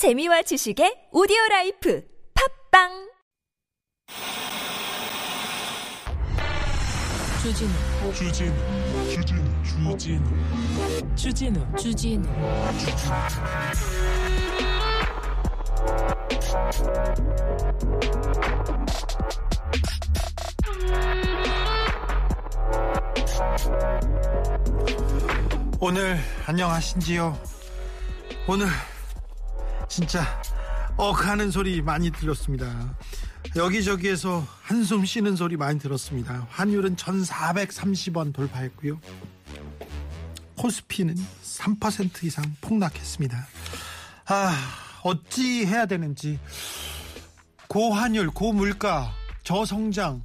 재미와 지식의 오디오 라이프 팝빵! 주진우. 주진우 주진우 주진우. 주진우 주진우. 오늘 안녕하신지요? 오늘 진짜 억 하는 소리 많이 들렸습니다. 여기저기에서 한숨 쉬는 소리 많이 들었습니다. 환율은 1430원 돌파했고요. 코스피는 3% 이상 폭락했습니다. 아, 어찌 해야 되는지. 고환율, 고물가, 저성장,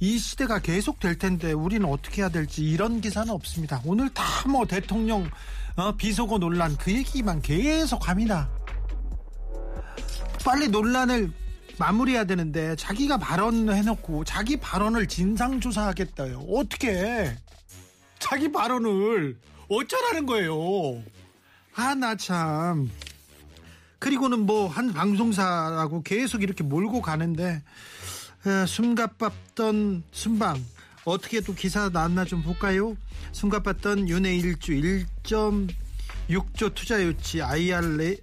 이 시대가 계속 될 텐데 우리는 어떻게 해야 될지 이런 기사는 없습니다. 오늘 다 뭐 대통령 어, 비속어 논란 그 얘기만 계속 합니다. 빨리 논란을 마무리해야 되는데 자기가 발언해놓고 자기 발언을 진상조사하겠다요. 어떻게 자기 발언을 어쩌라는 거예요. 아 나 참. 그리고는 뭐 한 방송사라고 계속 이렇게 몰고 가는데 에, 숨가빴던 순방 어떻게 또 기사 나왔나 좀 볼까요? 숨가빴던 윤회 일주 1.6조 투자 유치 IRA,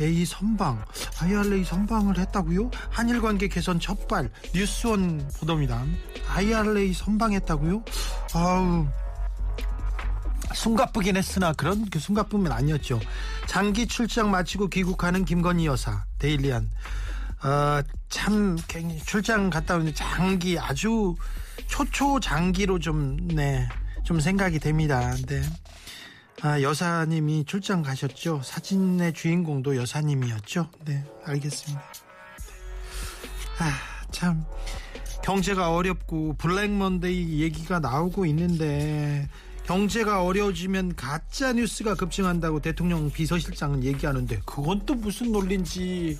IRA 선방 IRA 선방을 했다고요? 한일 관계 개선 첫발 뉴스원 보도입니다. IRA 선방했다고요? 아우 숨가쁘긴 했으나 그런 그 숨가쁨은 아니었죠. 장기 출장 마치고 귀국하는 김건희 여사 데일리안 어, 참 출장 갔다 오는데 장기 아주 초초 장기로 좀 네, 좀 생각이 됩니다. 근데 아, 여사님이 출장 가셨죠. 사진의 주인공도 여사님이었죠. 네, 알겠습니다. 아, 참 경제가 어렵고 블랙먼데이 얘기가 나오고 있는데 경제가 어려워지면 가짜 뉴스가 급증한다고 대통령 비서실장은 얘기하는데 그건 또 무슨 논리인지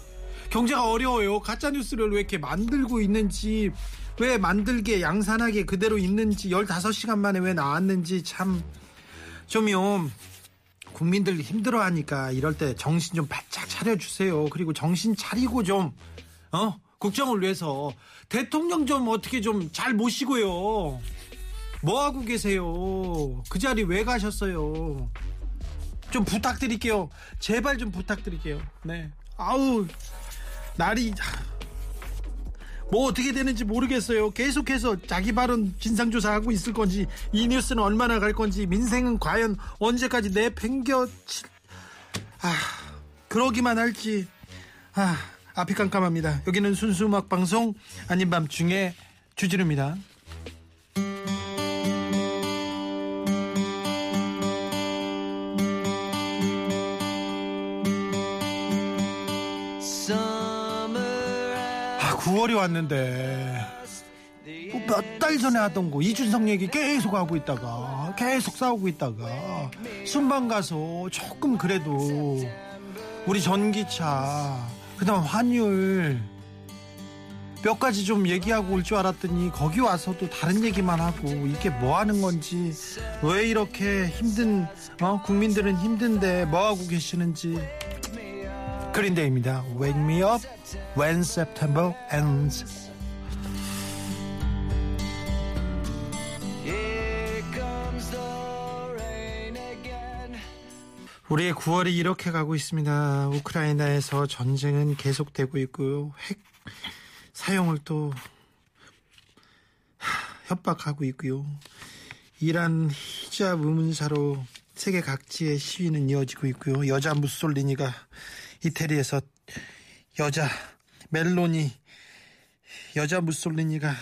경제가 어려워요. 가짜 뉴스를 왜 이렇게 만들고 있는지 왜 만들게 양산하게 그대로 있는지 15시간 만에 왜 나왔는지 참 좀요. 국민들 힘들어하니까 이럴 때 정신 좀 바짝 차려주세요. 그리고 정신 차리고 좀 어? 국정을 위해서 대통령 좀 어떻게 좀 잘 모시고요. 뭐 하고 계세요? 그 자리 왜 가셨어요? 좀 부탁드릴게요. 제발 좀 부탁드릴게요. 네. 아우 날이 뭐 어떻게 되는지 모르겠어요. 계속해서 자기 발언 진상조사하고 있을 건지 이 뉴스는 얼마나 갈 건지 민생은 과연 언제까지 내팽겨칠 아 그러기만 할지 아 앞이 깜깜합니다. 여기는 순수 음악 방송 아닌 밤중에 주진우입니다. 아 9월이 왔는데. 뭐 몇달 전에 하던 거 이준석 얘기 계속 하고 있다가 계속 싸우고 있다가 순방 가서 조금 그래도 우리 전기차 그다음 환율 몇 가지 좀 얘기하고 올 줄 알았더니 거기 와서도 다른 얘기만 하고 이게 뭐 하는 건지 왜 이렇게 힘든 어? 국민들은 힘든데 뭐 하고 계시는지 그린데이입니다. Wake me up when September ends. 우리의 9월이 이렇게 가고 있습니다. 우크라이나에서 전쟁은 계속되고 있고요. 핵 사용을 또 협박하고 있고요. 이란 히잡 의문사로 세계 각지의 시위는 이어지고 있고요. 여자 무솔리니가 이태리에서 여자 멜로니 여자 무솔리니가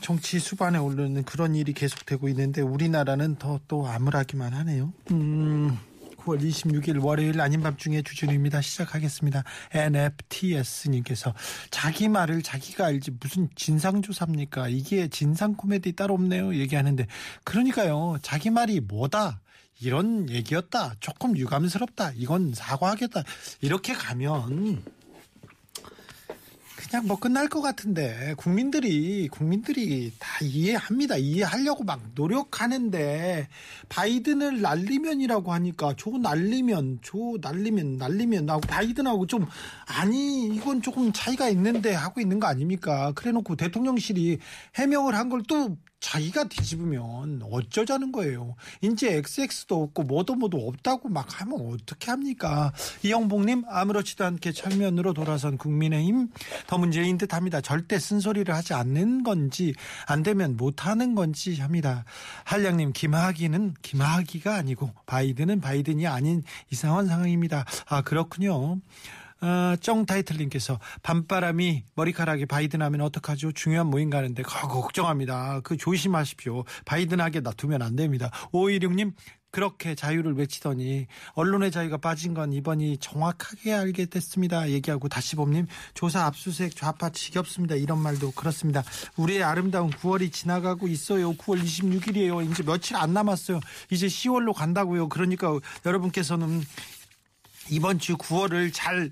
정치 수반에 오르는 그런 일이 계속되고 있는데 우리나라는 더 또 암울하기만 하네요. 음, 9월 26일 월요일 아닌 밤중에 주준우입니다. 시작하겠습니다. NFTS님께서 자기 말을 자기가 알지 무슨 진상조사입니까? 이게 진상 코미디 따로 없네요. 얘기하는데 그러니까요. 자기 말이 뭐다. 이런 얘기였다. 조금 유감스럽다. 이건 사과하겠다. 이렇게 가면 그냥 뭐 끝날 것 같은데 국민들이 국민들이 다 이해합니다. 이해하려고 막 노력하는데 바이든을 날리면이라고 하니까 조 날리면 조 날리면 날리면 하고 바이든하고 좀 아니 이건 조금 차이가 있는데 하고 있는 거 아닙니까? 그래놓고 대통령실이 해명을 한 걸 또 자기가 뒤집으면 어쩌자는 거예요. 이제 XX도 없고 뭐도 뭐도 없다고 막 하면 어떻게 합니까? 이영복님 아무렇지도 않게 철면으로 돌아선 국민의힘 더 문제인 듯합니다. 절대 쓴소리를 하지 않는 건지 안 되면 못하는 건지 합니다. 한량님 김학의는 김학의가 아니고 바이든은 바이든이 아닌 이상한 상황입니다. 아 그렇군요. 아, 정 타이틀님께서 밤바람이 머리카락에 바이든 하면 어떡하죠? 중요한 모임 가는데 아, 걱정합니다. 그 조심하십시오. 바이든하게 놔두면 안 됩니다. 516님 그렇게 자유를 외치더니 언론의 자유가 빠진 건 이번이 정확하게 알게 됐습니다. 얘기하고 다시 봄님 조사 압수수색 좌파 지겹습니다. 이런 말도 그렇습니다. 우리의 아름다운 9월이 지나가고 있어요. 9월 26일이에요. 이제 며칠 안 남았어요. 이제 10월로 간다고요. 그러니까 여러분께서는 이번 주 9월을 잘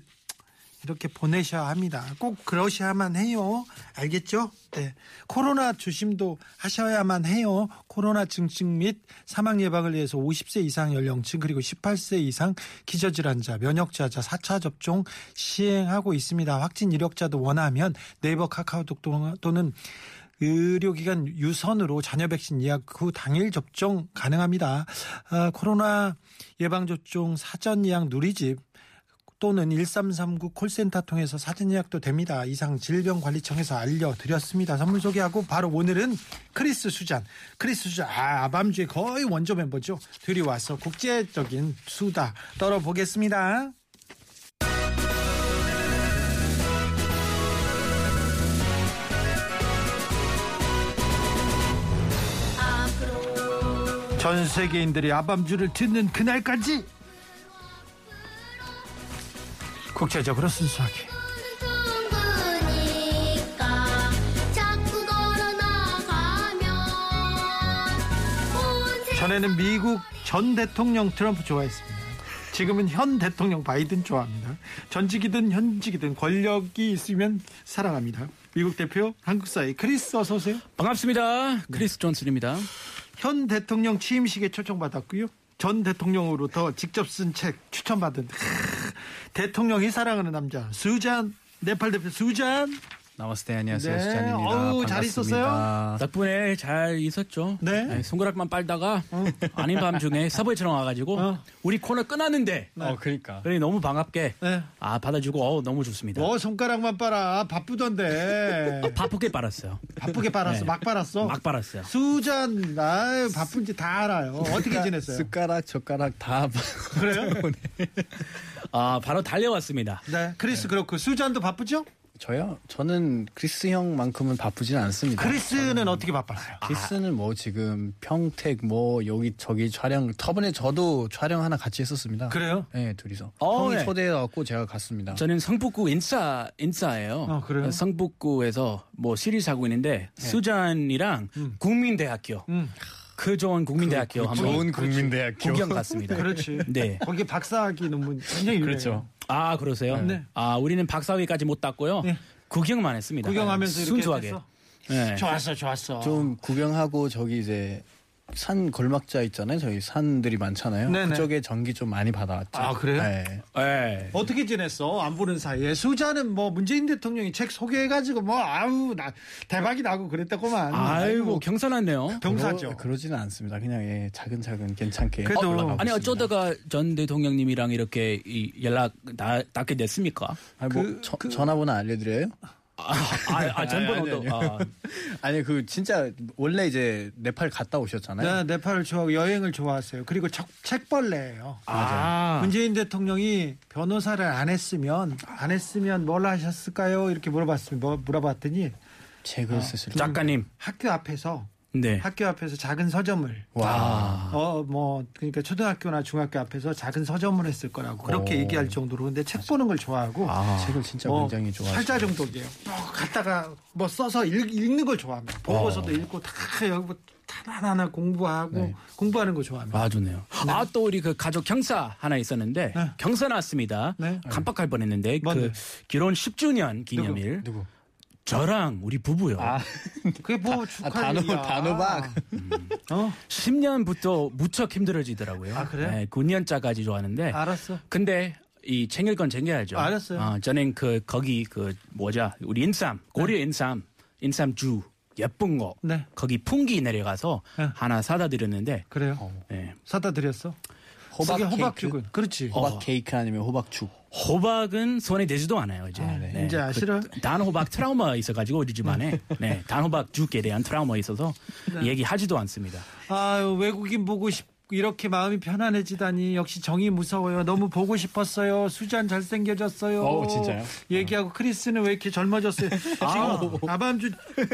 이렇게 보내셔야 합니다. 꼭 그러셔야만 해요. 알겠죠? 네. 코로나 조심도 하셔야만 해요. 코로나 증증 및 사망 예방을 위해서 50세 이상 연령층 그리고 18세 이상 기저질환자, 면역저하자 4차 접종 시행하고 있습니다. 확진 이력자도 원하면 네이버 카카오톡 또는 의료기관 유선으로 잔여 백신 예약 후 당일 접종 가능합니다. 아, 코로나 예방접종 사전 예약 누리집 또는 1339 콜센터 통해서 사전 예약도 됩니다. 이상 질병관리청에서 알려드렸습니다. 선물 소개하고 바로 오늘은 크리스 수잔. 크리스 수잔. 아, 아밤주의 거의 원조 멤버죠. 들이 와서 국제적인 수다 떨어보겠습니다. 전 세계인들이 아밤주를 듣는 그날까지 국제적으로 순수하게 전에는 미국 전 대통령 트럼프 좋아했습니다. 지금은 현 대통령 바이든 좋아합니다. 전직이든 현직이든 권력이 있으면 사랑합니다. 미국 대표 한국 사위 크리스 어서 오세요. 반갑습니다. 크리스 존슨입니다. 현 대통령 취임식에 초청받았고요. 전 대통령으로부터 직접 쓴 책 추천받은 크, 대통령이 사랑하는 남자 수잔 네팔 대표 수잔 नमस्ते 안녕하세요 네, 수잔입니다. 어우, 잘 반갑습니다. 있었어요? 덕분에 잘 있었죠. 네. 손가락만 빨다가 아닌 밤중에 서브웨이처럼 와가지고 어. 우리 코너 끝났는데 어 그러니까 그러니 너무 반갑게 네. 아 받아주고 어 너무 좋습니다. 뭐 손가락만 빨아 바쁘던데 바쁘게 빨았어요. 바쁘게 빨았어 네. 막 빨았어 막 빨았어요. 수잔 아유 바쁜지 다 알아요 어떻게 지냈어요 숟가락 젓가락 다 그래요 아 바로 달려왔습니다. 네 크리스 그렇고 수잔도 바쁘죠 저요? 저는 크리스 형만큼은 바쁘진 않습니다. 크리스는 어떻게 바빴어요 크리스는 뭐 지금 평택 뭐 여기 저기 촬영 저번에 저도 촬영 하나 같이 했었습니다. 그래요 네 둘이서 어, 형이 네. 초대해갖고 제가 갔습니다. 저는 성북구 인싸 인싸예요. 어, 그래요? 성북구에서 뭐 시리즈 하고 있는데 수잔이랑 국민대학교 음. 그 좋은 국민대학교 한번 좋은 국민대학교 구경 갔습니다. 그렇지 네. 거기 박사학위 논문 굉장히 유명해요 그렇죠. 아 그러세요? 네. 아 우리는 박사위까지 못 땄고요. 네. 구경만 했습니다. 구경하면서 이렇게 순수하게. 네. 좋았어 좋았어 좀 구경하고 저기 이제 산 걸막자 있잖아요. 저희 산들이 많잖아요. 네네. 그쪽에 전기 좀 많이 받아왔죠. 아, 그래요? 네. 네. 어떻게 지냈어? 안 보는 사이에 수자는 뭐 문재인 대통령이 책 소개해가지고 뭐 아우 나 대박이 나고 그랬다고만. 아이고 경선했네요. 경사죠. 그러, 그러 지는 않습니다. 그냥 예, 차근차근 괜찮게 그래도- 아니 있습니다. 어쩌다가 전 대통령님이랑 이렇게 이 연락 나, 닿게 됐습니까? 아니, 뭐 그- 저- 그- 전화번호 알려드려요? 아, 아, 아 전번호도 아니, 아니, 아, 아니 그 진짜 원래 이제 네팔 갔다 오셨잖아요. 네, 네팔을 좋아하고 여행을 좋아하세요. 그리고 책, 책벌레예요. 아. 문재인 대통령이 변호사를 안 했으면 안 했으면 뭘 하셨을까요? 이렇게 물어봤으면 뭐, 물어봤더니 책을 쓰실 때. 작가님. 학교 앞에서 네. 학교 앞에서 작은 서점을 와. 어 뭐 그러니까 초등학교나 중학교 앞에서 작은 서점을 했을 거라고 그렇게 오. 얘기할 정도로 근데 책 보는 걸 좋아하고 책을 진짜 뭐 굉장히 좋아하시죠. 팔자 정도예요. 뭐 갖다가 뭐 써서 읽, 읽는 걸 좋아합니다. 보고서도 읽고 다 여기 하나하나 공부하고 네. 공부하는 거 좋아합니다. 아 좋네요. 아또 우리 그 가족 경사 하나 있었는데 네. 경사 났습니다. 네. 깜빡할 뻔했는데? 그 결혼 10주년 기념일 누구? 저랑 우리 부부요. 아, 그게 뭐아 축하할 단호. 단호박. 어? 10년부터 무척 힘들어지더라고요. 아, 그래요? 네, 9년짜까지 좋았는데 알았어. 근데 이 챙길 건 챙겨야죠. 알았어요. 어, 저는 그 거기 그 뭐죠? 우리 인삼 고려 인삼 인삼주 예쁜 거 네. 거기 풍기 내려가서 네. 하나 사다 드렸는데 그래요. 네. 사다 드렸어. 호박 케이크? 호박죽은 그렇지. 호박 어. 케이크 아니면 호박죽. 호박은 손에 대지도 않아요 이제. 아, 네. 네. 이제 아시라? 그 단호박 트라우마 있어가지고 우리 집안에 네, 단호박 죽에 대한 트라우마 있어서 네. 얘기하지도 않습니다. 아유 외국인 보고 싶 이렇게 마음이 편안해지다니 역시 정이 무서워요. 너무 보고 싶었어요. 수잔 잘생겨졌어요. 어, 진짜요? 얘기하고 크리스는 왜 이렇게 젊어졌어요? 지금 아밤주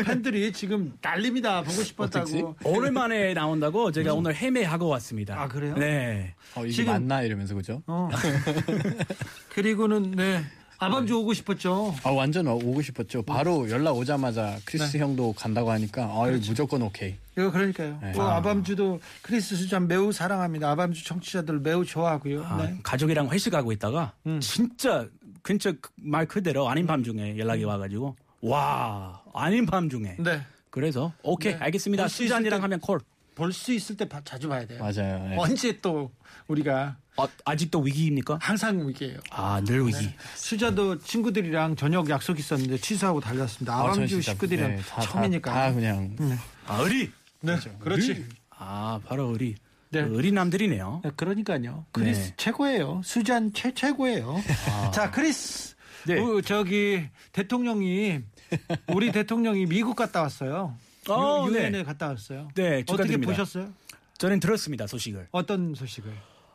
팬들이 지금 난립니다. 보고 싶었다고. 오랜만에 나온다고 제가 오늘 헤매하고 왔습니다. 음. 아, 그래요? 네. 어, 이게 지금- 맞나 이러면서 그죠? 어. 그리고는 네 아밤주 오고 싶었죠. 아 완전 오고 싶었죠. 바로 연락 오자마자 크리스 형도 간다고 하니까 아 무조건 오케이. 이거 그러니까요. 네. 뭐 아밤주도 크리스 수잔 매우 사랑합니다. 아밤주 청취자들 매우 좋아하고요. 아, 네. 가족이랑 회식하고 있다가 진짜 진짜 그- 말 그대로 아닌 밤 중에 연락이 와가지고 와 아닌 밤 중에 네. 그래서 오케이 네. 알겠습니다 수잔이랑 때- 하면 콜 볼 수 있을 때 봐- 자주 봐야 돼요. 맞아요. 네. 언제 또 우리가 어, 아직도 위기입니까? 항상 위기예요. 아 늘 위기 수잔도 친구들이랑 저녁 약속 있었는데 취소하고 달렸습니다. 아, 아밤주 진짜, 식구들이랑 네, 다- 다- 처음이니까. 다 그냥 아 의리 네, 그렇지. 아 바로 의리 네. 의리남들이네요 네, 그러니까요. 크리스 네. 최고예요. 수잔 최 최고예요. 자, 크리스. 네. 어, 저기 대통령이 우리 대통령이 미국 갔다 왔어요. 어, 유- 네. 유엔에 갔다 왔어요. 네, 어떻게. 보셨어요? 저는 들었습니다 소식을 어떤 소식을?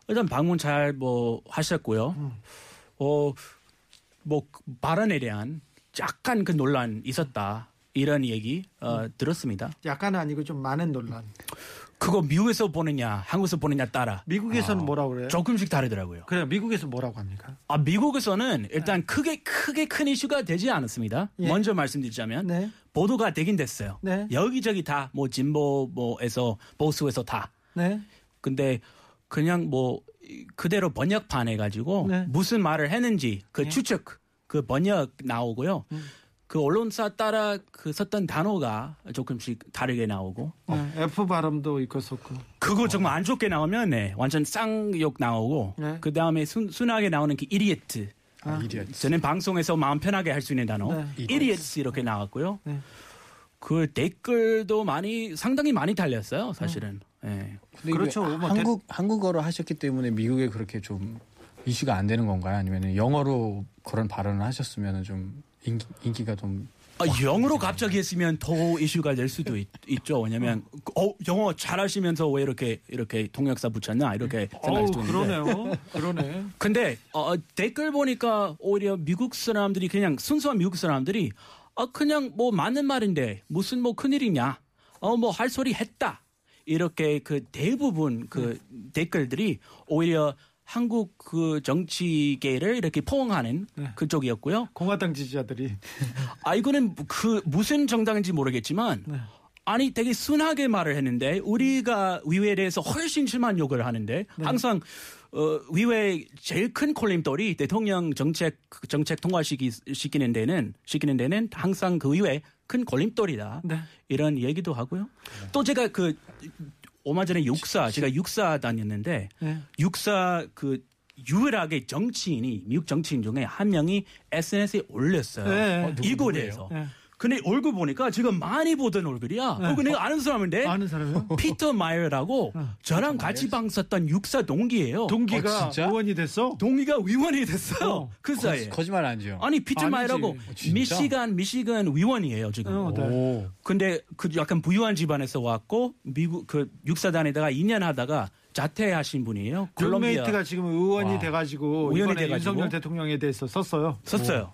일단 방문 잘 뭐 하셨고요 어, 어뭐 발언에 대한 약간 그 논란 있었다 이런 얘기 어, 들었습니다 약간 아니고 좀 많은 논란. 그거 미국에서 보느냐 한국에서 보느냐 따라 미국에서는 뭐라고 그래요? 조금씩 다르더라고요. 그래 미국에서 뭐라고 합니까? 아 미국에서는 일단 크게 크게 큰 이슈가 되지 않았습니다. 예. 먼저 말씀드리자면 네. 보도가 되긴 됐어요. 네. 여기저기 다 뭐 진보 뭐에서 보수에서 다. 네. 근데 그냥 뭐 그대로 번역판 해가지고 네. 무슨 말을 했는지 그 추측 그 번역 나오고요. 음. 그 언론사 따라 그 썼던 단어가 조금씩 다르게 나오고 네. F 발음도 있었고. 그거 정말 안 좋게 나오면 네, 완전 쌍욕 나오고 네. 그 다음에 순하게 나오는 그 이리에트 아, 이디언. 저는 방송에서 마음 편하게 할 수 있는 단어 네. 이리에트 이렇게 나왔고요. 네. 그 댓글도 많이 상당히 많이 달렸어요 사실은. 네. 근데 그렇죠. 뭐 한국 한국어로 하셨기 때문에 미국에 그렇게 좀 이슈가 안 되는 건가요? 아니면 영어로 그런 발언을 하셨으면 좀 인기, 인기 가 좀 아, 영어로 갑자기 했으면 더 이슈가 될 수도 있, 죠. 왜냐면 어 영어 잘하시면서 왜 이렇게 이렇게 통역사 붙였나? 이렇게 생각할 어우 수도 있는데. 그러네요. 그러네. 근데 어, 댓글 보니까 오히려 미국 사람들이 그냥 순수한 미국 사람들이 아 그냥 뭐 맞는 말인데 무슨 뭐 큰일이냐? 어 뭐 할 소리 했다. 이렇게 그 대부분 그 댓글들이 오히려 한국 그 정치계를 이렇게 포옹하는 네. 그쪽이었고요. 공화당 지지자들이 아 이거는 그 무슨 정당인지 모르겠지만 네. 아니 되게 순하게 말을 했는데 우리가 위회에 대해서 훨씬 심한 욕을 하는데 네. 항상 어, 위회 제일 큰 콜림돌이 대통령 정책 정책 통과시키 시키는 데는 시키는 데는 항상 그 의회 큰 걸림돌이다 네. 이런 얘기도 하고요. 또 제가 그 얼마 전에 육사 제가 육사 다녔는데 네. 육사 그 유일하게 정치인이 미국 정치인 중에 한 명이 SNS에 올렸어요. 네. 어, 대해서. 네. 근데 얼굴 보니까 지금 많이 보던 얼굴이야. 네. 그거 내가 아는 사람인데. 아는 사람이요? 피터 마이어라고 저랑 같이 방 썼던 육사 동기예요. 동기가 어, 진짜? 의원이 됐어? 동기가 의원이 됐어요. 어. 그 사이에. 거 짓말 아니죠? 아니 피터 아니지. 마이어라고 어? 미시간 미시간 의원이에요 지금. 어, 네. 오. 근데 그 약간 부유한 집안에서 왔고 미국 그 육사 다니다가 2년 하다가 자퇴하신 분이에요. 콜롬비아 룸메이트가 지금 의원이 와. 돼가지고 의원이 돼가지고. 윤석열 대통령에 대해서 썼어요. 썼어요.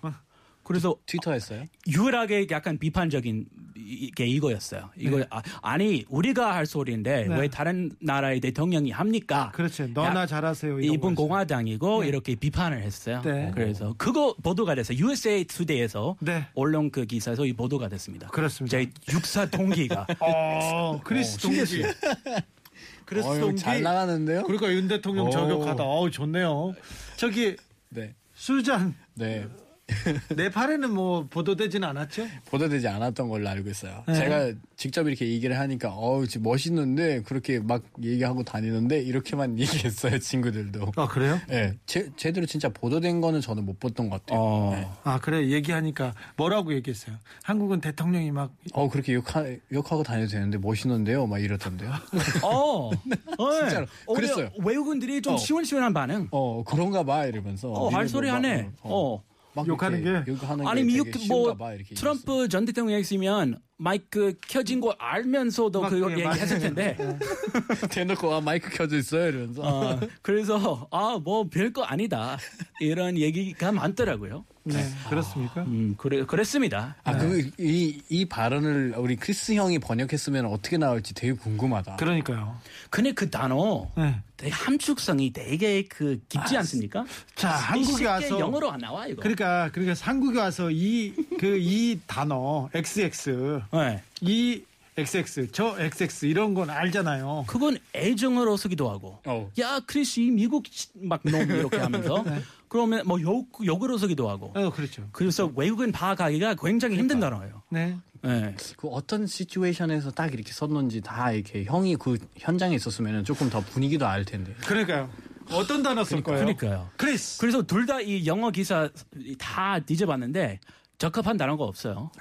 그래서 트위터 했어요? 유일하게 약간 비판적인 이게 이거였어요. 이거 아, 니 우리가 할 소리인데 네. 왜 다른 나라의 대통령이 합니까? 그렇죠. 너나 야, 잘하세요. 이분. 공화당이고 네. 이렇게 비판을 했어요. 네. 그래서 그거 보도가 됐어요. USA Today에서 네. 언론 그 기사에서 이 보도가 됐습니다. 그렇습니다. 제 육사 동기가 어, 크리스 동기. 크리스 어휴, 동기. 잘 나가는데요? 그러니까 윤 대통령 오. 저격하다. 어우, 좋네요. 저기 네. 수잔 네. 네팔에는 뭐 보도되지는 않았죠? 보도되지 않았던 걸로 알고 있어요. 네. 제가 직접 이렇게 얘기를 하니까 어우 멋있는데 그렇게 막 얘기하고 다니는데 이렇게만 얘기했어요 친구들도. 아 그래요? 네, 제, 제대로 진짜 보도된 거는 저는 못 봤던 것 같아요. 어. 네. 아 그래 얘기하니까 뭐라고 얘기했어요? 한국은 대통령이 막 어 그렇게 욕하, 욕하고 다녀도 되는데 멋있는데요, 막 이렇던데요. 어, 어, 진짜로. 오히려 그랬어요. 외국인들이 좀 어. 시원시원한 반응. 어 그런가 봐 이러면서. 어, 할 니네도 소리 막, 하네. 어. 막 욕하는 이렇게 게? 욕하는 아니 게 미국 뭐 트럼프 전 대통령 있으면 마이크 켜진 거 알면서도 막 그거 얘기했을 텐데. 얘기했어요. 대놓고 아 마이크 켜져 있어요 이러면서. 어, 그래서 아 뭐 별 거 아니다 이런 얘기가 많더라고요. 네, 그렇습니까? 음 그래 그랬습니다. 아, 그, 이, 이 발언을 우리 크리스 형이 번역했으면 어떻게 나올지 되게 궁금하다. 그러니까요. 근데 그 단어 네. 되게 함축성이 되게 그 깊지 않습니까? 자 한국에 와서 영어로 안 나와 이거. 그러니까 그러니까 한국에 와서 이 그 이 단어 XX 네. 이 XX 저 XX 이런 건 알잖아요. 그건 애정으로 쓰기도 하고. 어. 야 크리스 이 미국 막놈 이렇게 하면서 그러면 뭐 욕, 욕으로 쓰기도 하고. 어 그렇죠. 그래서 외국인 파악하기가 굉장히 힘든 단어예요. 네. 네. 그 어떤 시츄에이션에서 딱 이렇게 썼는지 다 이렇게 형이 그 현장에 있었으면 조금 더 분위기도 알 텐데. 그러니까요. 어떤 단어 쓸 거예요? 그러니까요. 크리스. 그래서 둘 다 이 영어 기사 다 뒤져봤는데 적합한 단어가 없어요.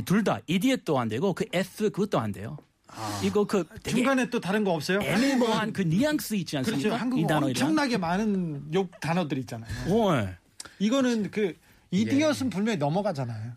둘 다 이디엇도 안 되고 그 S 그것도 안 돼요. 이거 그 중간에 또 다른 거 없어요? 애매모호한 그 뉘앙스 있지 그렇죠. 않습니까? 이 한국 단어이랑. 엄청나게 많은 욕 단어들 있잖아요. 어, 네. 이거는 그 이디엇은 분명히 넘어가잖아요.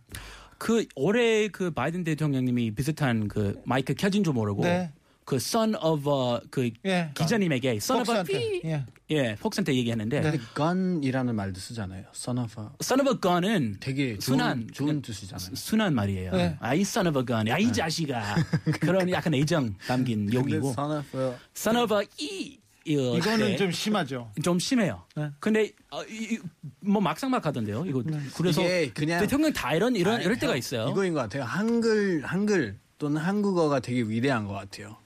그 올해 그 바이든 대통령님이 비슷한 그 마이크 켜진 줄 모르고 네. 그 son of a 그 예. 기자님에게 son of a 예. 예 폭스한테 얘기했는데 네. gun이라는 말도 쓰잖아요. son of a. son of a gun은 되게 순한 좋은, 좋은 그냥 뜻이잖아요. 순한 말이에요. 네. 아이 son of a gun, 아이 자식아 그런 약간 애정 담긴 욕이고 son of a. son of a 이 이거 이거는 네. 좀 심하죠. 좀 심해요. 네. 근데 어, 이- 이- 뭐 막상막 하던데요. 이거 그래서 이게 그냥- 대통령 다 이런 이런 아니, 이럴 때가 형, 있어요. 이거인 것 같아요. 한글 한글 또는 한국어가 되게 위대한 것 같아요.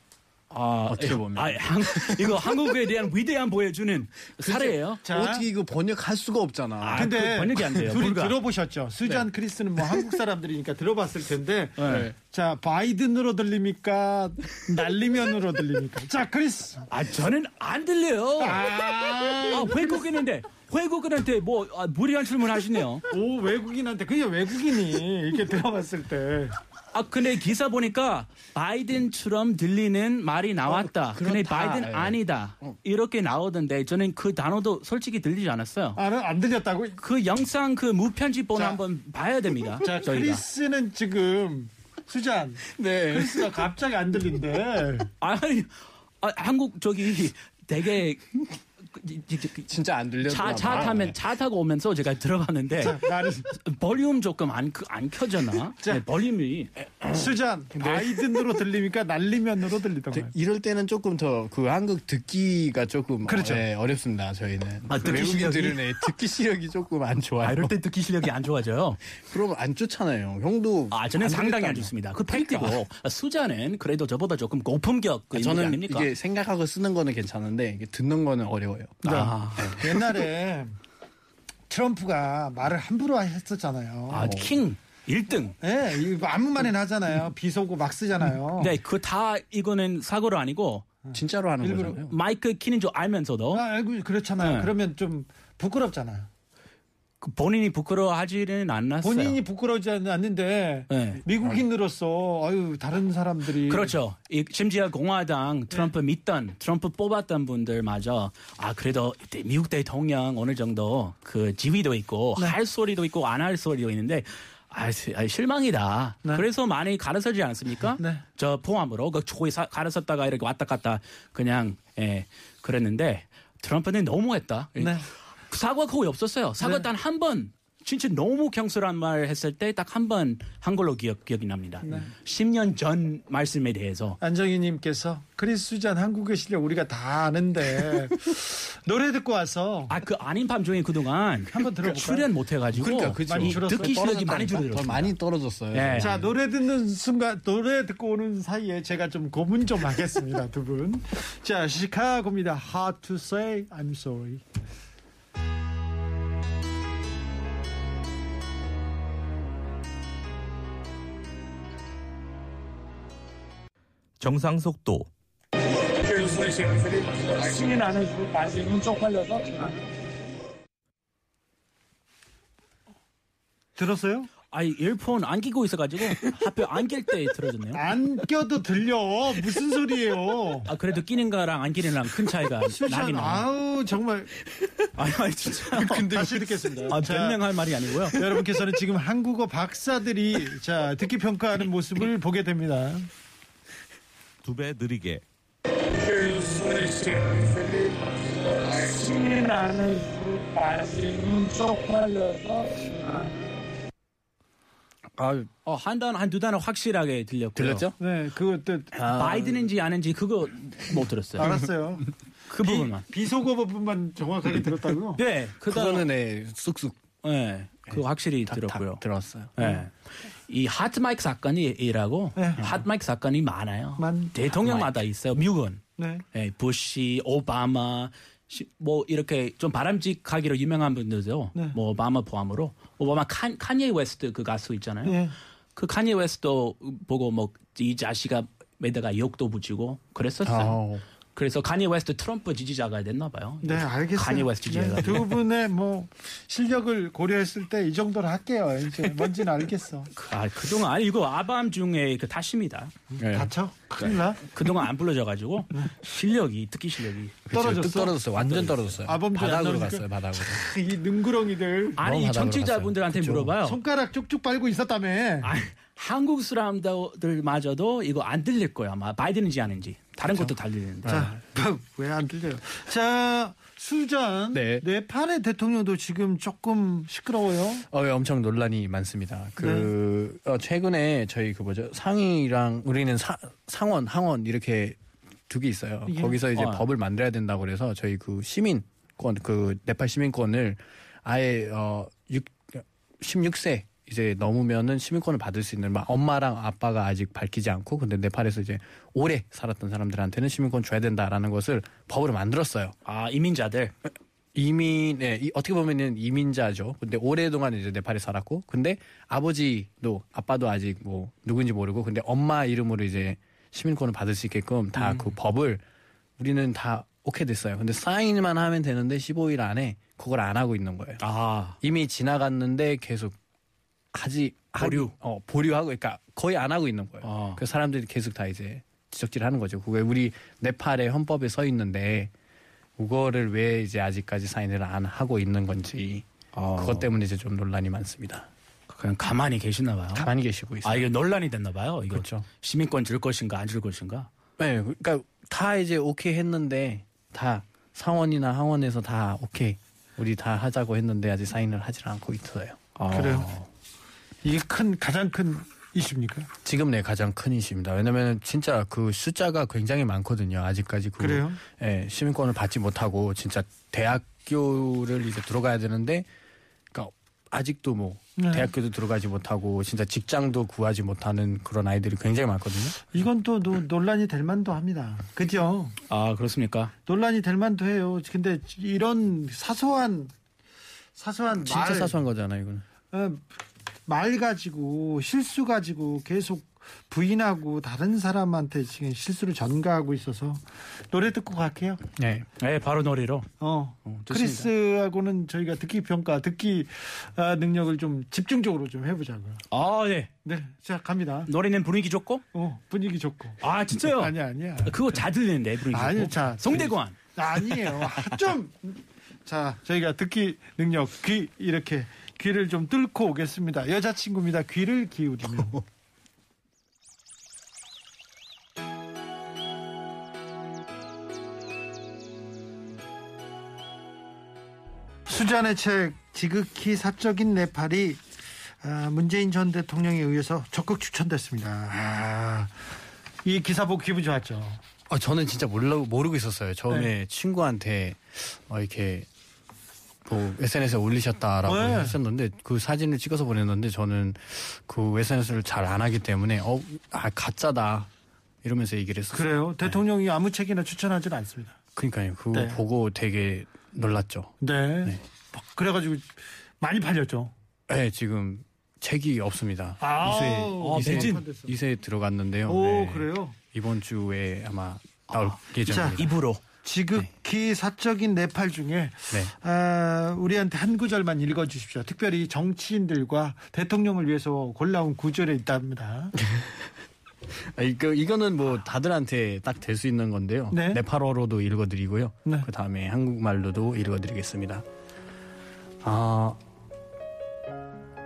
아, 어떻게 보면. 아, 한, 이거 한국에 대한 위대함 보여주는 사례예요. 자, 어떻게 이거 번역할 수가 없잖아. 아, 근데 그 번역이 안 돼요. 둘이 불가. 들어보셨죠? 수잔 크리스는 뭐 한국 사람들이니까 들어봤을 텐데. 네. 자, 바이든으로 들립니까? 날리면으로 들립니까? 자, 크리스. 아 저는 안 들려요. 아, 외국인인데 외국인한테 뭐 아, 무리한 질문 하시네요. 오, 외국인한테 그냥 외국인이 이렇게 들어봤을 때. 아 근데 기사 보니까 바이든처럼 들리는 말이 나왔다. 근데 그렇다. 바이든 예. 아니다. 이렇게 나오던데 저는 그 단어도 솔직히 들리지 않았어요. 아, 안 들렸다고? 그 영상 그 무편집본을 자. 한번 봐야 됩니다. 자, 저희가. 크리스는 지금 수잔. 네. 크리스가 갑자기 안 들린대. 아니 아, 한국 저기 되게 진짜 안 들려. 차, 차 타면 차 타고 오면서 제가 말이 볼륨 조금 안, 그- 안 켜졌나? 자. 네, 볼륨이 수잔 바이든으로 들립니까? 날리면으로 들리던가요? 이럴 때는 조금 더 그 한국 듣기가 조금 그렇죠. 어, 예, 어렵습니다. 저희는 아, 듣기 외국인들은 예, 듣기 실력이 조금 안 좋아요. 아, 이럴 때 듣기 실력이 안 좋아져요. 그러면 안 좋잖아요. 형도 아, 저는 안 상당히. 안 좋습니다. 그 팩트고 수자는 그래도 저보다 조금 고품격 그 인물이 저는 아닙니까? 이게 생각하고 쓰는 거는 괜찮은데 이게 듣는 거는 어려워요. 아, 옛날에 트럼프가 말을 함부로 했었잖아요. 아, 킹 1등. 예, 이거 아무 말이나 하잖아요. 비속어 막 쓰잖아요. 네, 그 다 이거는 사고로 아니고 진짜로 하는 거잖아요. 마이크 키는 줄 알면서도 아, 알고 그렇잖아요. 네. 그러면 좀 부끄럽잖아요. 그 본인이 부끄러워하지는 않았어요. 본인이 부끄러워하지 않는데 네. 미국인으로서 아유 다른 사람들이 그렇죠. 이- 심지어 공화당 트럼프 믿던 트럼프 뽑았던 분들마저 아 그래도 미국 대통령 어느 정도 그 지위도 있고 네. 할 소리도 있고 안 할 소리도 있는데 아, 시- 아, 실망이다. 네. 그래서 많이 가르쳐지 않습니까? 네. 저 포함으로 그 초에 사- 가르쳤다가 이렇게 왔다 갔다 그냥 예 그랬는데 트럼프는 너무했다. 네. 사과 거의 없었어요. 사과 네. 단한 번 진짜 너무 경솔한 말 했을 때 딱 한 번 한 걸로 기억, 기억이 납니다. 네. 10년 전 말씀에 대해서 안정희님께서 크리스 수잔 한국의 실력 우리가 다 아는데 노래 듣고 와서 아 그 아닌 밤 중에 그동안 한번 들어볼까요? 출연 못 해가지고 그러니까 그죠. 많이 줄었어요. 듣기 실력이 많이 더 줄어들었어요. 많이 떨어졌어요. 네. 자 노래 듣는 순간 노래 듣고 오는 사이에 제가 좀 고문 좀 하겠습니다 두 분. 자 시카고입니다. Hard to say I'm sorry. 정상 속도 들었어요? 아이 이어폰 안 끼고 있어가지고 하필 안 낄 때 들어졌네요. 안 껴도 들려. 무슨 소리예요? 아 그래도 끼는 거랑 안 끼는 거랑 큰 차이가 나긴 나요. 아우 정말 아니 아니 진짜. 근데 다시 듣겠습니다. 아 자, 변명할 말이 아니고요. 여러분께서는 지금 한국어 박사들이 자 듣기 평가하는 모습을 보게 됩니다. 두 배 느리게 아, 어, 한 단어 한두 단어 확실하게 들렸고요. 들렸죠? 네, 그것도 바이든인지 아닌지 그거 못 들었어요. 알았어요. 그 부분만. 비속어 부분만 정확하게 들었다고요? 네, 그다음 그거는 네, 쑥쑥 네, 그거 확실히 다, 들었고요. 다 들었어요. 네. 이 hot mic 사건이라고 네. hot mic 사건이 많아요. 많- 대통령마다 있어요. 미국은 네. 네, 부시, 오바마, 시- 뭐 이렇게 좀 바람직하기로 유명한 분들도 네. 뭐 오바마 포함으로 오바마 칸, 칸예 웨스트 그 가수 있잖아요. 예. 그 칸예 웨스트도 보고 뭐 이 자식아 매다가 욕도 붙이고 그랬었어요. 아, 그래서 칸예 웨스트 트럼프 지지자가 됐나 봐요. 네, 알겠어요. 칸예 웨스트 지지자가. 네, 두 분의 뭐 실력을 고려했을 때 이 정도로 할게요. 이제 뭔지는 알겠어. 아, 그동안 아니 이거 아밤 중에 그 탓입니다. 네. 다쳐? 큰일 나? 그동안 안 불러져 가지고 실력이 듣기 실력이. 떨어졌어? 뚝 떨어졌어요. 완전 떨어졌어요. 아밤주 안 바닥으로? 갔어요. 바닥으로. 이 능구렁이들 아니 이 정치자분들한테. 물어봐요. 손가락 쭉쭉 빨고 있었다며. 아니, 한국 사람들마저도 이거 안 들릴 거야 아마 바이든인지 아닌지 다른 것도 다 들리는데. 자, 왜 안 들려요? 자, 수잔. 네. 네팔의 대통령도 지금 조금 시끄러워요. 어, 예, 엄청 논란이 많습니다. 그 어, 최근에 저희 그 뭐죠 상위랑 우리는 사- 상원, 하원 이렇게 두 개 있어요. 예. 거기서 이제 어. 법을 만들어야 된다고 그래서 저희 그 시민권 그 네팔 시민권을 아예 어 6, 16세 이제 넘으면은 시민권을 받을 수 있는 막 엄마랑 아빠가 아직 밝히지 않고 근데 네팔에서 이제 오래 살았던 사람들한테는 시민권 줘야 된다라는 것을 법으로 만들었어요. 아 이민자들. 이민, 네, 이- 어떻게 보면은 이민자죠. 근데 오랫동안 이제 네팔에 살았고, 근데 아버지도 아빠도 아직 뭐 누군지 모르고, 근데 엄마 이름으로 이제 시민권을 받을 수 있게끔 다그 법을 우리는 다 오케이 됐어요. 근데 사인만 하면 되는데 15일 안에 그걸 안 하고 있는 거예요. 아 이미 지나갔는데 계속 하지 보류. 어 보류하고 그러니까 거의 안 하고 있는 거예요. 어. 그 사람들이 계속 다 이제 지적질하는 거죠. 그게 우리 네팔의 헌법에 써 있는데 그거를 왜 이제 아직까지 사인을 안 하고 있는 건지 어. 그것 때문에 이제 좀 논란이 많습니다. 그냥 가만히 계시나 봐요. 가만히 계시고 있어요. 아 이게 논란이 됐나 봐요. 이거 그렇죠. 시민권 줄 것인가 안 줄 것인가. 네, 그러니까 다 이제 오케이 했는데 다 상원이나 하원에서 다 오케이 우리 다 하자고 했는데 아직 사인을 하질 않고 있어요. 아. 그래요? 이게 큰, 가장 큰 이슈입니까? 지금 내 가장 큰 이슈입니다. 왜냐면 진짜 그 숫자가 굉장히 많거든요. 아직까지 그 그래요? 예, 시민권을 받지 못하고 진짜 대학교를 이제 들어가야 되는데 그러니까 아직도 뭐 네. 대학교도 들어가지 못하고 진짜 직장도 구하지 못하는 그런 아이들이 굉장히 많거든요. 이건 또 노- 논란이 될 만도 합니다. 그죠? 아 그렇습니까? 논란이 될 만도 해요. 근데 이런 사소한, 사소한 진짜 말, 사소한 거잖아요, 이거는. 어, 말 가지고 실수 가지고 계속 부인하고 다른 사람한테 지금 실수를 전가하고 있어서 노래 듣고 갈게요. 네. 네 바로 노래로. 어, 좋습니다. 크리스하고는 저희가 듣기 평가, 듣기 아, 능력을 좀 집중적으로 좀 해보자고요. 아 네. 네, 자 갑니다. 노래는 분위기 좋고. 어, 분위기 좋고. 아 진짜요? 아니야, 아니야. 그거 잘 들리는데 분위기 좋고. 아니, 자, 송대관. 아니에요. 아, 좀. 자, 저희가 듣기 능력, 귀, 이렇게 귀를 좀 뚫고 오겠습니다. 여자친구입니다. 귀를 기울이면. 수잔의 책 지극히 사적인 네팔이 아, 문재인 전 대통령에 의해서 적극 추천됐습니다. 아, 이 기사 보고 기분 좋았죠. 어, 저는 진짜 몰라, 모르고 있었어요. 처음에 네. 친구한테 어, 이렇게 뭐 SNS에 올리셨다라고 네. 하셨는데 그 사진을 찍어서 보냈는데 저는 그 SNS를 잘 안 하기 때문에 어, 아, 가짜다 이러면서 얘기를 했어요. 그래요. 대통령이 아무 책이나 추천하지는 않습니다. 그러니까요. 그거 네. 보고 되게 놀랐죠. 네. 네. 그래가지고 많이 팔렸죠. 네, 지금 책이 없습니다. 아, 이세 어, 이세 매진. 이세 들어갔는데요. 오 네. 그래요. 이번 주에 아마 나올 예정입니다. 입으로 지극히 네. 사적인 네팔 중에 네. 아, 우리한테 한 구절만 읽어주십시오. 특별히 정치인들과 대통령을 위해서 골라온 구절에 있답니다. 아, 이거, 그, 이거는 뭐 다들한테 딱 될 수 있는 건데요. 네. 네팔어로도 읽어드리고요. 네. 그 다음에 한국말로도 읽어드리겠습니다. 아,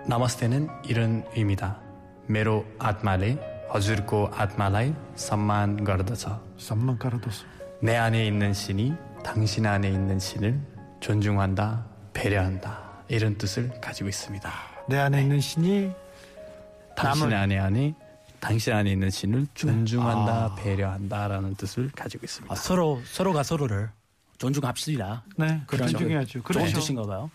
나마스테는 이런 의미다. 메로 아트말레 허주르고 아트말라이 선만 가르다서. 선만 가르다서. 내 안에 있는 신이 당신 안에 있는 신을 존중한다, 배려한다 이런 뜻을 가지고 있습니다. 내 안에 있는 신이 당신 남을- 안에 안에 당신 안에 있는 신을 존중한다, 아. 배려한다라는 뜻을 가지고 있습니다. 아, 서로 서로가 서로를 존중합시다. 네, 그런 존중해야죠. 그렇죠. 뜻인가 봐요.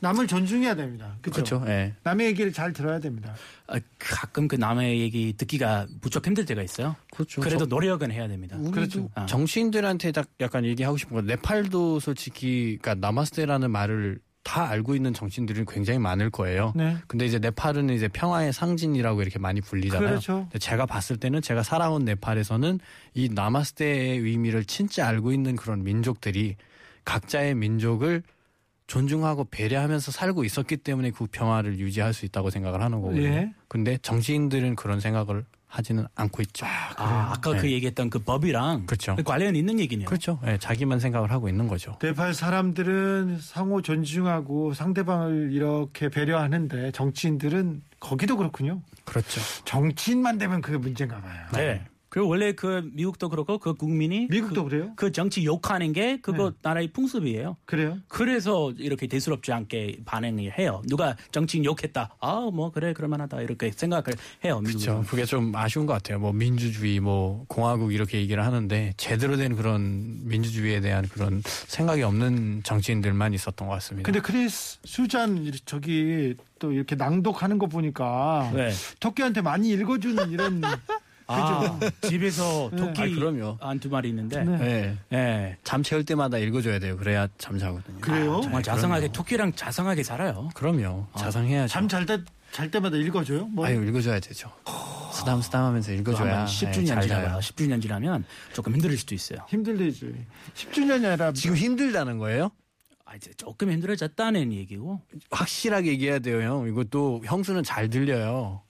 남을 존중해야 됩니다. 그렇죠. 예. 남의 얘기를 잘 들어야 됩니다. 아, 가끔 그 남의 얘기 듣기가 무척 힘들 때가 있어요. 그렇죠. 그래도 노력은 해야 됩니다. 그렇죠. 아. 정치인들한테 딱 약간 얘기하고 싶은 건 네팔도 솔직히 그러니까 나마스테라는 말을 다 알고 있는 정치인들이 굉장히 많을 거예요. 네. 근데 이제 네팔은 이제 평화의 상징이라고 이렇게 많이 불리잖아요. 그렇죠. 제가 봤을 때는 제가 살아온 네팔에서는 이 나마스테의 의미를 진짜 알고 있는 그런 민족들이 각자의 민족을 존중하고 배려하면서 살고 있었기 때문에 그 평화를 유지할 수 있다고 생각을 하는 거거든요. 예. 근데 정치인들은 그런 생각을 하지는 않고 있죠. 아, 아 까 그 네. 얘기했던 그 법이랑 그렇죠. 관련 있는 얘기네요. 그렇죠. 예, 자기만 생각을 하고 있는 거죠. 네팔 사람들은 상호 존중하고 상대방을 이렇게 배려하는데 정치인들은 거기도 그렇군요. 그렇죠. 정치인만 되면 그게 문제인가 봐요. 네. 그리고 원래 그 미국도 그렇고 그 국민이 미국도 그, 그래요? 그 정치 욕하는 게 그거 네. 나라의 풍습이에요. 그래요? 그래서 이렇게 대수롭지 않게 반응을 해요. 누가 정치인 욕했다. 아, 뭐 그래 그럴만하다 이렇게 생각을 해요. 그렇죠. 그게 좀 아쉬운 것 같아요. 뭐 민주주의, 뭐 공화국 이렇게 얘기를 하는데 제대로 된 그런 민주주의에 대한 그런 생각이 없는 정치인들만 있었던 것 같습니다. 근데 크리스 수잔 저기 또 이렇게 낭독하는 거 보니까 네. 토끼한테 많이 읽어주는 이런 아, 집에서 토끼 아이, 그럼요. 한 두 마리 있는데. 네. 네. 네. 잠 채울 때마다 읽어줘야 돼요. 그래야 잠 자거든요. 그래요? 정말 자상하게 토끼랑 자상하게 살아요. 그럼요. 자상해야죠. 잠 잘 때 잘 때마다 읽어줘요? 뭐 아유 읽어줘야 되죠. 쓰담 쓰담하면서 읽어줘야 10주년 네, 잘 지나봐요. 자요. 10주년 지나면 조금 힘들 수도 있어요. 힘들지. 10주년이 아니라 지금 힘들다는 거예요? 아, 이제 조금 힘들어졌다는 얘기고. 확실하게 얘기해야 돼요, 형. 이것도 형수는 잘 들려요.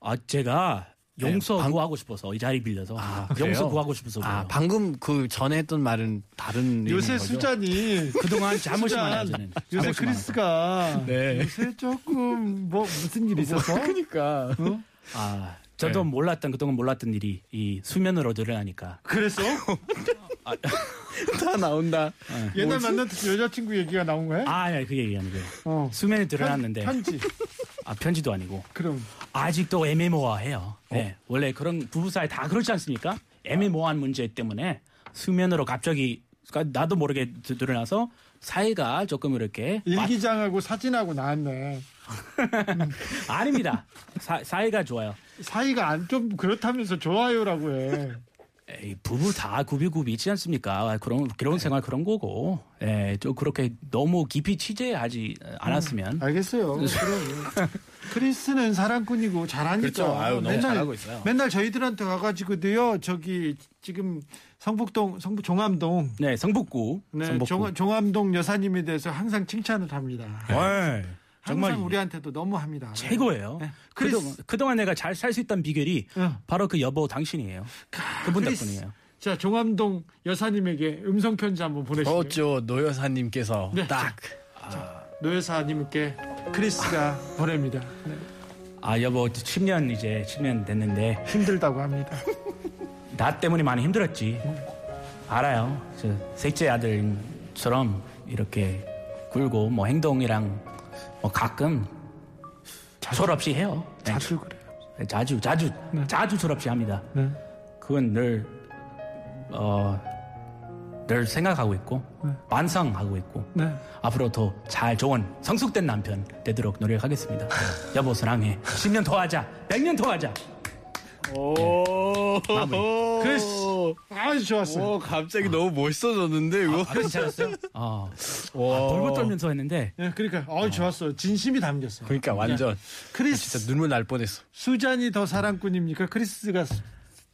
아, 제가 용서 네, 방- 구하고 싶어서 이 자리 빌려서 아? 용서 구하고 싶어서 아, 그래요. 방금 그 전에 했던 말은 다른 요새? 수잔이 그동안 잘못이 수잔, 많아요, 저는. 요새 크리스가 네. 요새 조금 뭐 무슨 일이 있어서 그러니까 많아요. 아, 저도 네. 몰랐던 그동안 몰랐던 일이 이 수면으로 드러나니까 그랬어? 다 나온다. 옛날 만났던 여자친구 얘기가 나온 거야? 아, 예, 그 얘기 아니고요. 어. 수면에 드러났는데 편, 지 아, 편지도 아니고 그럼 아직도 애매모호해요. 어? 네, 원래 그런 부부 사이 다 그렇지 않습니까? 애매모호한 문제 때문에 수면으로 갑자기 그러니까 나도 모르게 드- 드러나서 사이가 조금 이렇게 일기장하고 사진하고 나왔네. 아닙니다. 사, 사이가 좋아요. 사이가 안 좀 그렇다면서 좋아요라고 해. 에이, 부부 다 굽이굽이 있지 않습니까? 그런 결혼 생활 그런 거고, 예, 좀 그렇게 너무 깊이 취재하지 않았으면 알겠어요. 그럼 크리스는 사랑꾼이고 잘하니까. 그렇죠. 아유, 너무 잘하고 있어요. 맨날 저희들한테 와가지고도요. 저기 지금 성북동 성북 종암동 네 성북구, 네, 성북구. 종, 종암동 여사님에 대해서 항상 칭찬을 합니다. 네, 정말 우리한테도 너무 합니다. 최고예요. 네. 그동안, 그동안 내가 잘 살 수 있던 비결이 어. 바로 그 여보 당신이에요. 그분 크리스. 덕분이에요. 자 종암동 여사님에게 음성 편지 한번 보내시죠. 어쩌 노 여사님께서 네. 딱노 여사님께 크리스가 보냅니다. 네, 아 여보 10년 이제 10년 됐는데 힘들다고 합니다. 나 때문에 많이 힘들었지. 알아요. 저 셋째 아들처럼 이렇게 불고 뭐 행동이랑 뭐 가끔 철없이 해요. 네. 자주 그래요. 네, 자주 자주 자주 철없이 합니다. 네. 그건 늘 어, 늘 생각하고 있고 반성하고 있고 네. 앞으로 더 잘 좋은 성숙된 남편 되도록 노력하겠습니다. 여보 사랑해. 10년 더 하자. 100년 더 하자. 오. 그래스. 아주 좋았어요. 오, 갑자기 너무 멋있어졌는데 이거. 아, 괜찮았어요? 어. 아, 돌고 떨면서 했는데 예, 그러니까 어 좋았어요. 진심이 담겼어요. 그러니까 완전 크리스 진짜 눈물 날 뻔했어. 수잔이 더 사랑꾼입니까? 크리스가 수-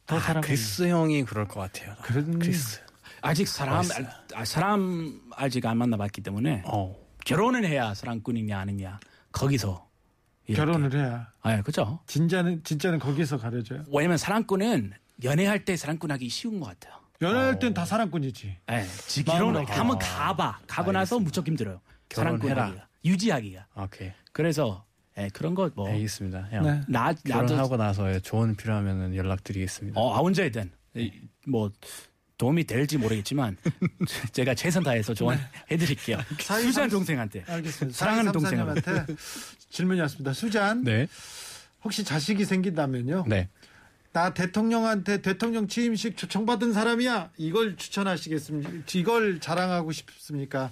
더 사랑꾼. 크리스 형이 그럴 것 같아요. 그런 크리스. 아직 사람 알, 아, 사람 아직 안 만나봤기 때문에 어. 결혼을 해야 사랑꾼이냐 아니냐 거기서 이렇게. 결혼을 해야 아, 그죠? 진짜는 진짜는 거기서 가려져요. 왜냐면 사랑꾼은 연애할 때 사랑꾼하기 쉬운 것 같아요. 연애할 땐 다 사랑꾼이지. 예, 지- 결혼 한번 가봐. 가고 나서 무척 힘들어요. 결혼해라. 사랑꾼하기가 유지하기가. 오케이. 그래서 예, 그런 거 뭐. 알겠습니다. 형. 네. 나 나도 결혼하고 나서 조언 필요하면 연락드리겠습니다. 어, 아, 이, 뭐 도움이 될지 모르겠지만 제가 최선 다해서 조언해드릴게요. 수잔 동생한테 알겠습니다. 사랑하는 동생한테. 질문이 왔습니다. 수잔, 네. 혹시 자식이 생긴다면요? 네. 나 대통령한테 대통령 취임식 초청받은 사람이야. 이걸 추천하시겠습니까? 이걸 자랑하고 싶습니까?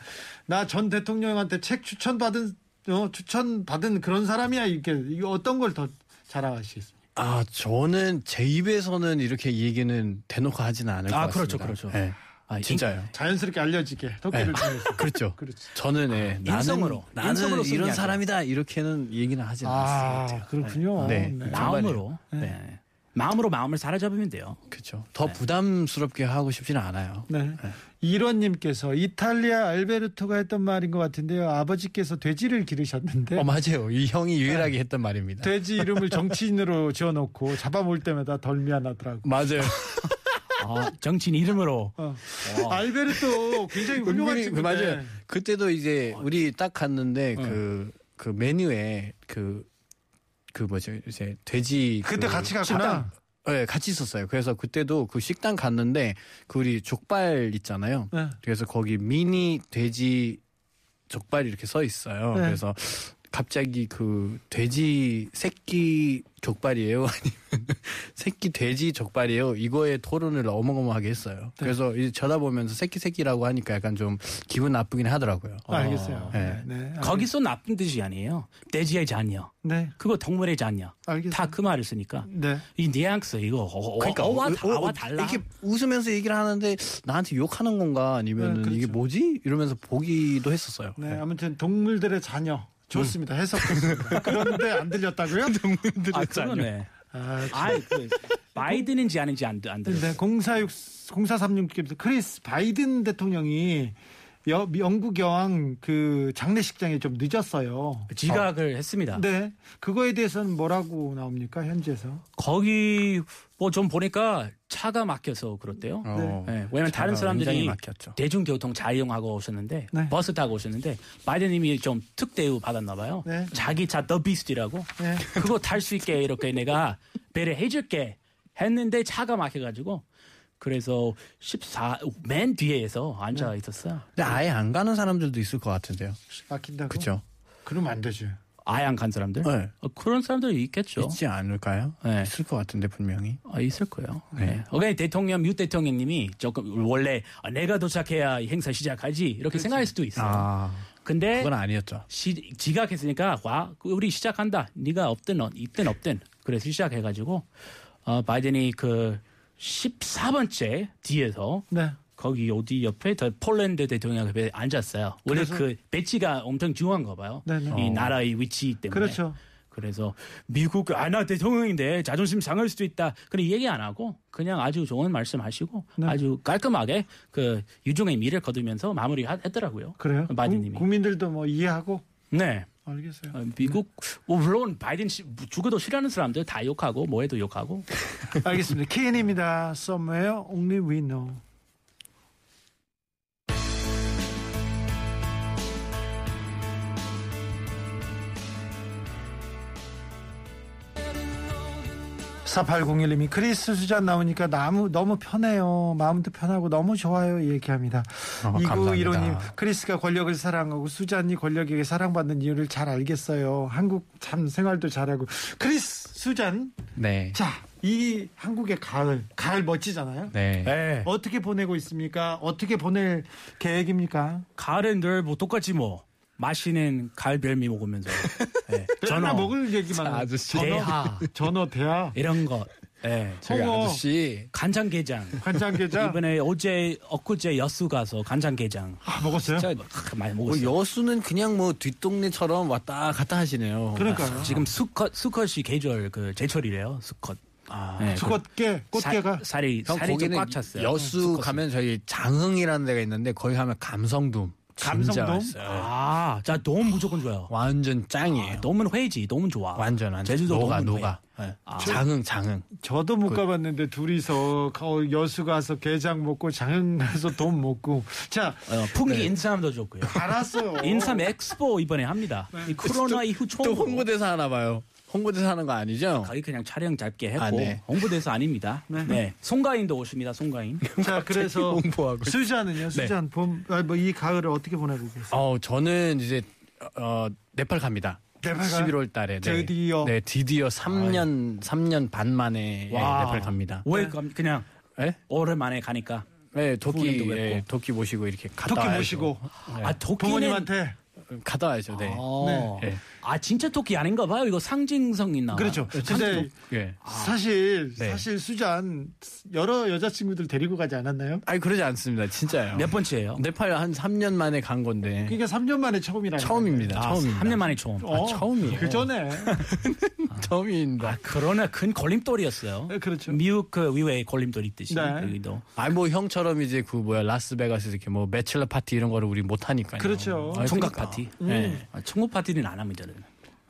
나 전 대통령한테 책 추천받은 어, 추천받은 그런 사람이야. 이게 어떤 걸 더 자랑하시겠습니까? 아, 저는 제 입에서는 이렇게 이 얘기는 대놓고 하지는 않을 것 아, 같습니다. 그렇죠, 그렇죠. 네. 아, 인- 진짜요. 자연스럽게 알려지게 토끼를 통해서. 그렇죠. 그렇지. 저는 예, 나는 인성으로, 나는 인성으로 이런 승리하죠. 사람이다 이렇게는 얘기는 하지 않습니다. 아, 그렇군요. 네. 네. 마음으로 네. 마음으로 마음을 사로잡으면 돼요. 그렇죠. 더 부담스럽게 하고 싶지는 않아요. 네. 이론님께서 이탈리아 알베르토가 했던 말인 것 같은데요. 아버지께서 돼지를 기르셨는데 어 맞아요. 이 형이 유일하게 했던 말입니다. 돼지 이름을 정치인으로 지어놓고 잡아먹을 때마다 덜 미안하더라고. 맞아요. 아, 정치인 이름으로 어. 알베르토 굉장히 훌륭한 친구인데. 맞아요. 그때도 이제 우리 딱 갔는데 그그 메뉴에 그 그 뭐죠 이제 돼지 그때 그 같이 갔구나. 네, 같이 있었어요. 그래서 그때도 그 식당 갔는데 그 우리 족발 있잖아요. 네. 그래서 거기 미니 돼지 족발이 이렇게 써 있어요. 네. 그래서 갑자기 그 돼지 새끼 족발이에요? 아니면 새끼 돼지 족발이에요? 이거에 토론을 어마어마하게 했어요. 네. 그래서 이제 쳐다보면서 새끼 새끼라고 하니까 약간 좀 기분 나쁘긴 하더라고요. 아, 알겠어요. 네. 네. 네. 거기서 나쁜 뜻이 아니에요. 돼지의 자녀. 네. 그거 동물의 자녀. 알겠습니다. 다그 말을 쓰니까 네. 이 뉘앙스 이거 어, 그러니까 어와 어, 다와 어, 달라. 이렇게 웃으면서 얘기를 하는데 나한테 욕하는 건가 아니면 네, 그렇죠. 이게 뭐지 이러면서 보기도 했었어요. 네. 아무튼 동물들의 자녀 좋습니다. 해석했습니다. 그런데 안 들렸다고요? 아, 그러네. 아, 아, 그 바이든인지 아닌지 안, 안 들어. 네, 046, 0436님께서 크리스 바이든 대통령이 여, 영국 여왕 그 장례식장에 좀 늦었어요. 지각을 했습니다. 네. 그거에 대해서는 뭐라고 나옵니까? 현지에서. 거기 뭐 좀 보니까 차가 막혀서 그렇대요. 어, 네, 왜냐면 다른 사람들이. 대중교통 잘 이용하고 오셨는데 네. 버스 타고 오셨는데 바이든님이 좀 특대우 받았나 봐요. 네. 자기 차 더 비스트라고 네. 그거 탈 수 있게 이렇게 내가 배려해줄게 했는데 차가 막혀가지고 그래서 14 맨 뒤에서 앉아 있었어요. 근데 아예 안 가는 사람들도 있을 것 같은데요. 막힌다고? 그렇죠? 그러면 안 되죠. 아예 안 간 사람들? 네. 어, 그런 사람들이 있겠죠. 있지 않을까요? 네. 있을 것 같은데 분명히. 아, 있을 거예요. 네. 네. 어게 대통령, 뮤 대통령님이 조금 원래 아, 내가 도착해야 이 행사 시작하지 이렇게 생각할 수도 있어요. 아 근데 그건 아니었죠. 시, 지각했으니까 와그 우리 시작한다. 네가 없든 어, 있든 없든 그래서 시작해가지고 어, 바이든이 그 14번째 뒤에서 네. 거기 어디 옆에 더 폴란드 대통령 옆에 앉았어요. 원래 그래서- 그 배치가 엄청 중요한가 봐요. 네네. 이 어. 나라의 위치 때문에. 그렇죠. 그래서 미국 아나 대통령인데 자존심 상할 수도 있다. 그런 얘기 안 하고 그냥 아주 좋은 말씀하시고 네. 아주 깔끔하게 그 유종의 미를 거두면서 마무리했더라고요. 그래요? 바이든님이. 국- 국민들도 뭐 이해하고 네. 알겠어요. 어, 미국 뭐 물론 바이든 씨- 죽어도 싫어하는 사람들 다 욕하고 뭐해도 욕하고 알겠습니다. KN입니다. Somewhere only we know. 4801님이 크리스 수잔 나오니까 너무 너무 편해요. 마음도 편하고 너무 좋아요. 얘기합니다. 어, 이구 이로님 감사합니다. 크리스가 권력을 사랑하고 수잔이 권력에게 사랑받는 이유를 잘 알겠어요. 한국 참 생활도 잘하고 크리스 수잔 네. 자 이 한국의 가을 가을 멋지잖아요. 네. 네. 어떻게 보내고 있습니까? 어떻게 보낼 계획입니까? 가을엔 늘 뭐 똑같지 뭐. 맛있는 가을 별미 먹으면서. 네. 전화 전어, 먹을 얘기만. 아저씨. 대하 전어 대하 이런 거. 네. 저기 홍어. 아저씨. 간장게장. 간장게장 이번에 어제 엊그제 여수 가서 간장게장. 아, 먹었어요? 진짜 아, 많이 뭐 먹었어요. 여수는 그냥 뭐 뒷동네처럼 왔다 갔다 하시네요. 그러니까요. 지금 수컷 수컷이 계절 그 제철이래요. 수컷. 아, 네, 수컷게 꽃게가 살, 살이 형 살이 꽉 찼어요. 여수 수컷은. 가면 저희 장흥이라는 데가 있는데 거기 가면 감성돔. 감성돔? 아, 자 너무 무조건 좋아요. 완전 짱이에요. 너무 회지, 너무 좋아. 완전 완전 제주도 녹아. 회. 네. 아. 장흥 장흥. 저도 못 가봤는데 둘이서 가- 여수 가서 게장 먹고 장흥 가서 돈 먹고 자 어, 풍기 인삼도 좋고요. 알았어요. 인삼 엑스포 이번에 합니다. 이 코로나 이후 또 처음 홍보대사 하나 봐요. 홍보대사 하는 거 아니죠? 거기 그냥 촬영 짧게 했고 아, 네. 홍보대사 아닙니다. 네. 송가인도 오십니다. 송가인. 자 그래서 홍보하고. 수잔은요. 수잔 봄뭐이 가을을 어떻게 보내고 계세요? 어 저는 이제 어 네팔 갑니다. 네팔 가요? 11월 달에 네. 드디어? 네 드디어 3년 3년 반 만에 예, 와. 네팔 갑니다. 왜 감- 그냥 네? 오랜만에 가니까. 네 도끼 예. 도끼 모시고 이렇게 갔다 토끼 와야죠. 모시고 네. 아 토끼는 부모님한테 갔다 와야죠. 네. 어. 네. 아 진짜 토끼 아닌가 봐요. 이거 상징성 있나? 그렇죠. 근데 예. 사실 네. 사실 수잔 여러 여자친구들 데리고 가지 않았나요? 아니 그러지 않습니다. 진짜요. 몇 번째예요? 네팔 한 3년 만에 간 건데 그러니까 3년 만에 처음이라 처음입니다. 아, 처음입니다. 3년 만에 처음. 아, 처음이에요. 그 전에 처음입니다. 아, 그러나 큰 걸림돌이었어요. 네, 그렇죠. 미국 그 위웨이 걸림돌 있듯이 네. 여기도. 아니 뭐 형처럼 이제 그 뭐야 라스베가스에서 이렇게 뭐 매칠러 파티 이런 거를 우리 못 하니까요. 그렇죠. 아, 총각 그러니까. 파티. 네. 아, 총각 파티는 안 합니다.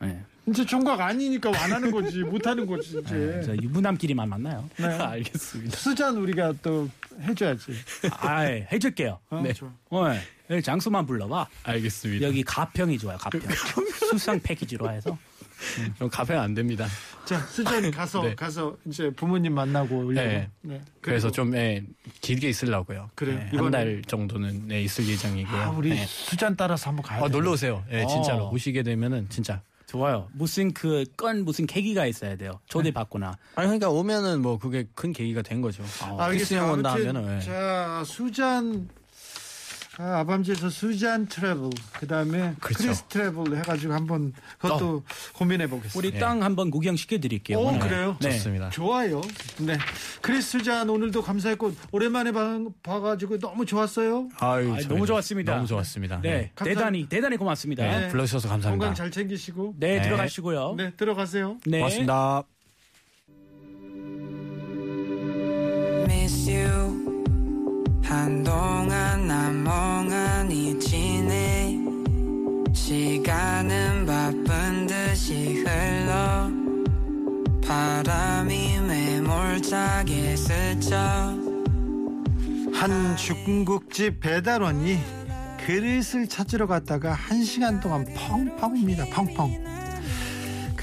네. 이제 총각 아니니까 안 하는 거지 못 하는 거지 네. 이제. 저 유부남끼리만 만나요. 네. 알겠습니다. 수잔 우리가 또 해줘야지. 아, 예, 해줄게요. 어, 네. 좋아. 어, 예, 장수만 불러봐. 알겠습니다. 여기 가평이 좋아요. 가평. 수상 패키지로 해서. 그럼 가평 안 됩니다. 자 수잔 가서 네. 가서 이제 부모님 만나고. 네. 네. 그래서 좀 예, 길게 있으려고요. 그래요? 네, 이번에- 한달 정도는 네, 있을 예정이고요. 아 우리 네. 수잔 따라서 한번 가야 어, 돼. 놀러 오세요. 예, 어. 진짜로 오시게 되면은 진짜. 좋아요. 무슨 그 건 무슨 계기가 있어야 돼요. 초대받거나. 아니 그러니까 오면은 뭐 그게 큰 계기가 된 거죠. 아, 크리스 형 온다 아무튼 하면은 예. 자 수잔 아, 아밤지에서 수잔 Travel 그다음에 그렇죠. 크리스 Travel 해가지고 한번 그것도 고민해 보겠습니다. 우리 땅 한번 구경 시켜 드릴게요. 오, 오늘. 그래요? 네. 좋습니다. 좋아요. 네. 크리스 수잔 오늘도 감사했고 오랜만에 봐, 봐가지고 너무 좋았어요. 아유, 아, 너무 좋았습니다. 너무 좋았습니다. 네, 네. 감사- 대단히 대단히 고맙습니다. 네, 네, 불러주셔서 감사합니다. 건강 잘 챙기시고 네. 들어가시고요. 네 들어가세요. 네. 고맙습니다. 한동안 난 멍하니 지내 시간은 바쁜 듯이 흘러 바람이 매몰차게 스쳐 한 중국집 배달원이 그릇을 찾으러 갔다가 한 시간 동안 펑펑 웁니다. 펑펑.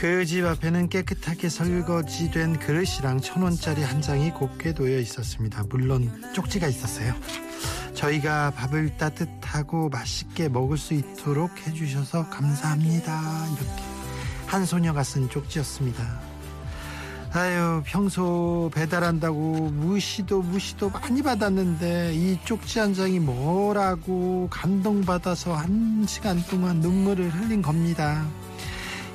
그 집 앞에는 깨끗하게 설거지된 그릇이랑 천 원짜리 한 장이 곱게 놓여 있었습니다. 물론 쪽지가 있었어요. 저희가 밥을 따뜻하고 맛있게 먹을 수 있도록 해주셔서 감사합니다. 이렇게 한 소녀가 쓴 쪽지였습니다. 아유 평소 배달한다고 무시도 무시도 많이 받았는데 이 쪽지 한 장이 뭐라고 감동받아서 한 시간 동안 눈물을 흘린 겁니다.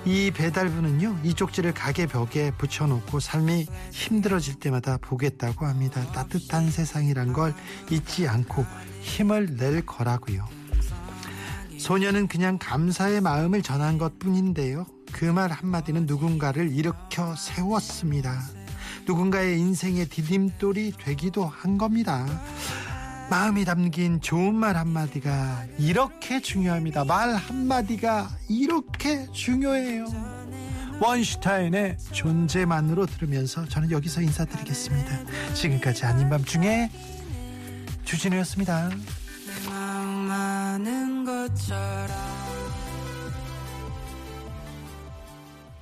이 배달부는요 이 쪽지를 가게 벽에 붙여놓고 삶이 힘들어질 때마다 보겠다고 합니다. 따뜻한 세상이란 걸 잊지 않고 힘을 낼 거라고요. 소녀는 그냥 감사의 마음을 전한 것 뿐인데요. 그 말 한마디는 누군가를 일으켜 세웠습니다. 누군가의 인생의 디딤돌이 되기도 한 겁니다. 마음이 담긴 좋은 말 한마디가 이렇게 중요합니다. 말 한마디가 이렇게 중요해요. 원슈타인의 존재만으로 들으면서 저는 여기서 인사드리겠습니다. 지금까지 아닌 밤 중에 주진우였습니다. 마음 아는 것처럼